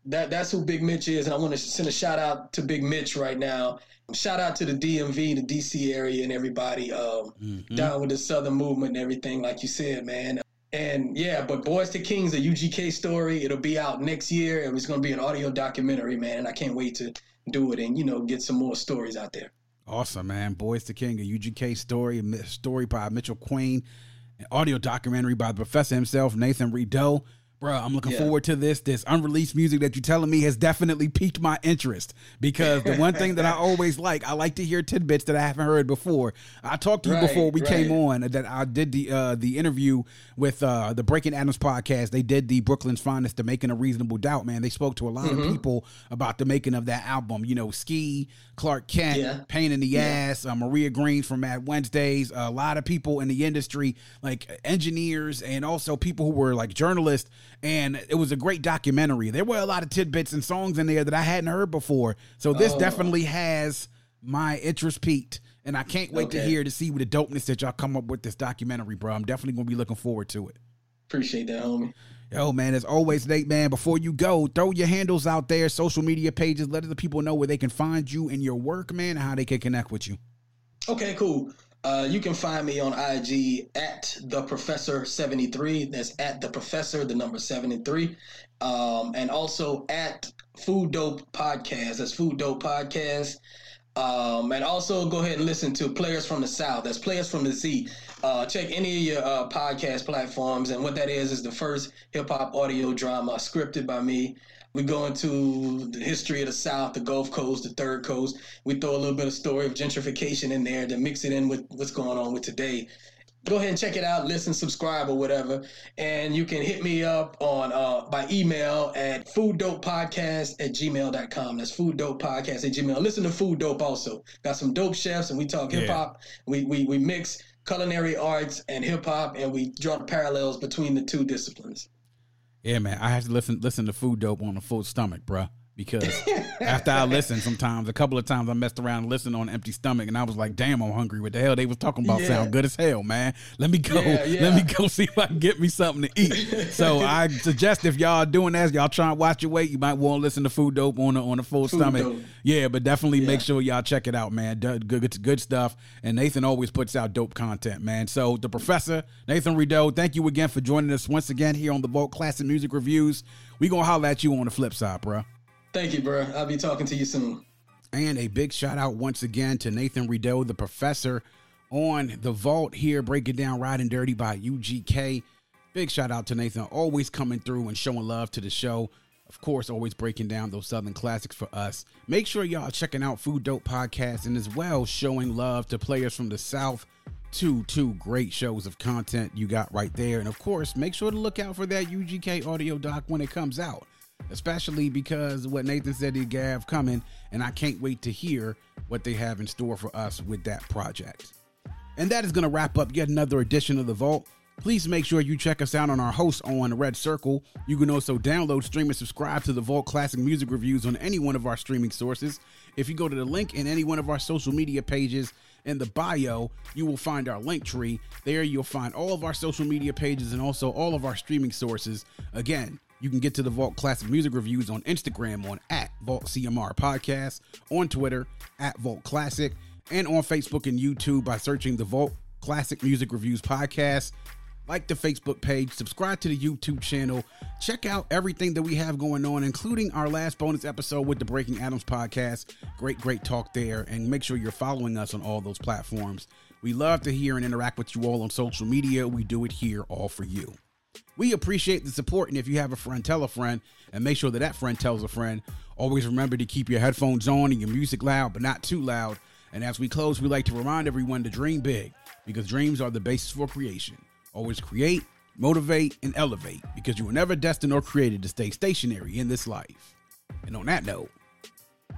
that that's who Big Mitch is, and I want to send a shout out to Big Mitch right now. Shout out to the DMV, the DC area, and everybody um, mm-hmm. down with the Southern movement and everything, like you said, man. And yeah, but Boys to Kings, a UGK story. It'll be out next year, and it's going to be an audio documentary, man. And I can't wait to do it and you know get some more stories out there. Awesome, man. Boys to King, a UGK story, a story by Mitchell Queen, an audio documentary by the professor himself, Nathan Rideaux bro, I'm looking yeah. forward to this. This unreleased music that you're telling me has definitely piqued my interest because the one thing that I (laughs) always like, I like to hear tidbits that I haven't heard before. I talked to you right, before we right. came on that I did the uh, the interview with uh, the Breaking Atoms podcast. They did the Brooklyn's Finest, the Making a Reasonable Doubt. Man, they spoke to a lot mm-hmm. of people about the making of that album. You know, Ski, Clark Kent, yeah. Pain in the yeah. Ass, uh, Maria Green from Mad Wednesdays. A lot of people in the industry, like engineers, and also people who were like journalists and it was a great documentary. There were a lot of tidbits and songs in there that I hadn't heard before. So this oh. definitely has my interest peaked. And I can't wait okay. to hear to see the dopeness that y'all come up with this documentary, bro. I'm definitely gonna be looking forward to it. Appreciate that, homie. Yo, man, as always, Nate, man, before you go, throw your handles out there, social media pages, let the people know where they can find you and your work, man, and how they can connect with you. Okay, cool. Uh, you can find me on IG at the Professor seventy three. That's at the Professor, the number seventy three, um, and also at Food Dope Podcast. That's Food Dope Podcast. Um, and also go ahead and listen to Players from the South. That's Players from the Z. Uh, check any of your uh, podcast platforms. And what that is is the first hip hop audio drama scripted by me. We go into the history of the South, the Gulf Coast, the Third Coast. We throw a little bit of story of gentrification in there to mix it in with what's going on with today. Go ahead and check it out, listen, subscribe, or whatever. And you can hit me up on uh, by email at fooddopepodcast at gmail.com. That's fooddopepodcast at gmail. Listen to Food Dope also. Got some dope chefs, and we talk hip hop. We, we, we mix culinary arts and hip hop, and we draw parallels between the two disciplines. Yeah, man. I have to listen listen to Food Dope on a full stomach, bro. Because (laughs) after I listened, sometimes a couple of times I messed around and listened on an empty stomach, and I was like, "Damn, I'm hungry." What the hell they was talking about? Yeah. Sound good as hell, man. Let me go. Yeah, (laughs) Let me go see if I can get me something to eat. so (laughs) I suggest if y'all doing that, y'all trying to watch your weight, you might want to listen to Food Dope on a, on a full Food stomach. Dope. Yeah, but definitely make sure y'all check it out, man. Good, good, good stuff. And Nathan always puts out dope content, man. So the professor, Nathan Rideaux, thank you again for joining us once again here on the Vault Classic Music Reviews. We gonna holler at you on the flip side, bruh. Thank you, bro. I'll be talking to you soon. And a big shout out once again to Nathan Rideaux, the professor on the vault here, breaking down Riding Dirty by UGK. Big shout out to Nathan, always coming through and showing love to the show. Of course, always breaking down those Southern classics for us. Make sure y'all checking out Food Dope Podcast and as well showing love to players from the South. Two, two great shows of content you got right there. And of course, make sure to look out for that UGK audio doc when it comes out especially because what Nathan said he have coming, and I can't wait to hear what they have in store for us with that project. And that is going to wrap up yet another edition of The Vault. Please make sure you check us out on our host on Red Circle. You can also download, stream, and subscribe to the Vault Classic Music Reviews on any one of our streaming sources. If you go to the link in any one of our social media pages in the bio, you will find our Linktree. There you'll find all of our social media pages and also all of our streaming sources. Again, you can get to the Vault Classic Music Reviews on Instagram on at Vault CMR Podcast, on Twitter at Vault Classic, and on Facebook and YouTube by searching the Vault Classic Music Reviews Podcast. Like the Facebook page, subscribe to the YouTube channel, check out everything that we have going on, including our last bonus episode with the Breaking Atoms podcast. Great, great talk there. And make sure you're following us on all those platforms. We love to hear and interact with you all on social media. We do it here all for you. We appreciate the support, and if you have a friend, tell a friend, and make sure that that friend tells a friend. Always remember to keep your headphones on and your music loud, but not too loud. And as we close, we like to remind everyone to dream big, because dreams are the basis for creation. Always create, motivate, and elevate, because you were never destined or created to stay stationary in this life. And on that note,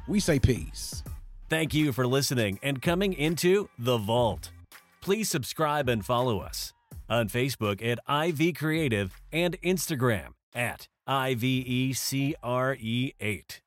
we say peace. Thank you for listening and coming into The Vault. Please subscribe and follow us on Facebook at IV Creative and Instagram at E IVECRE8.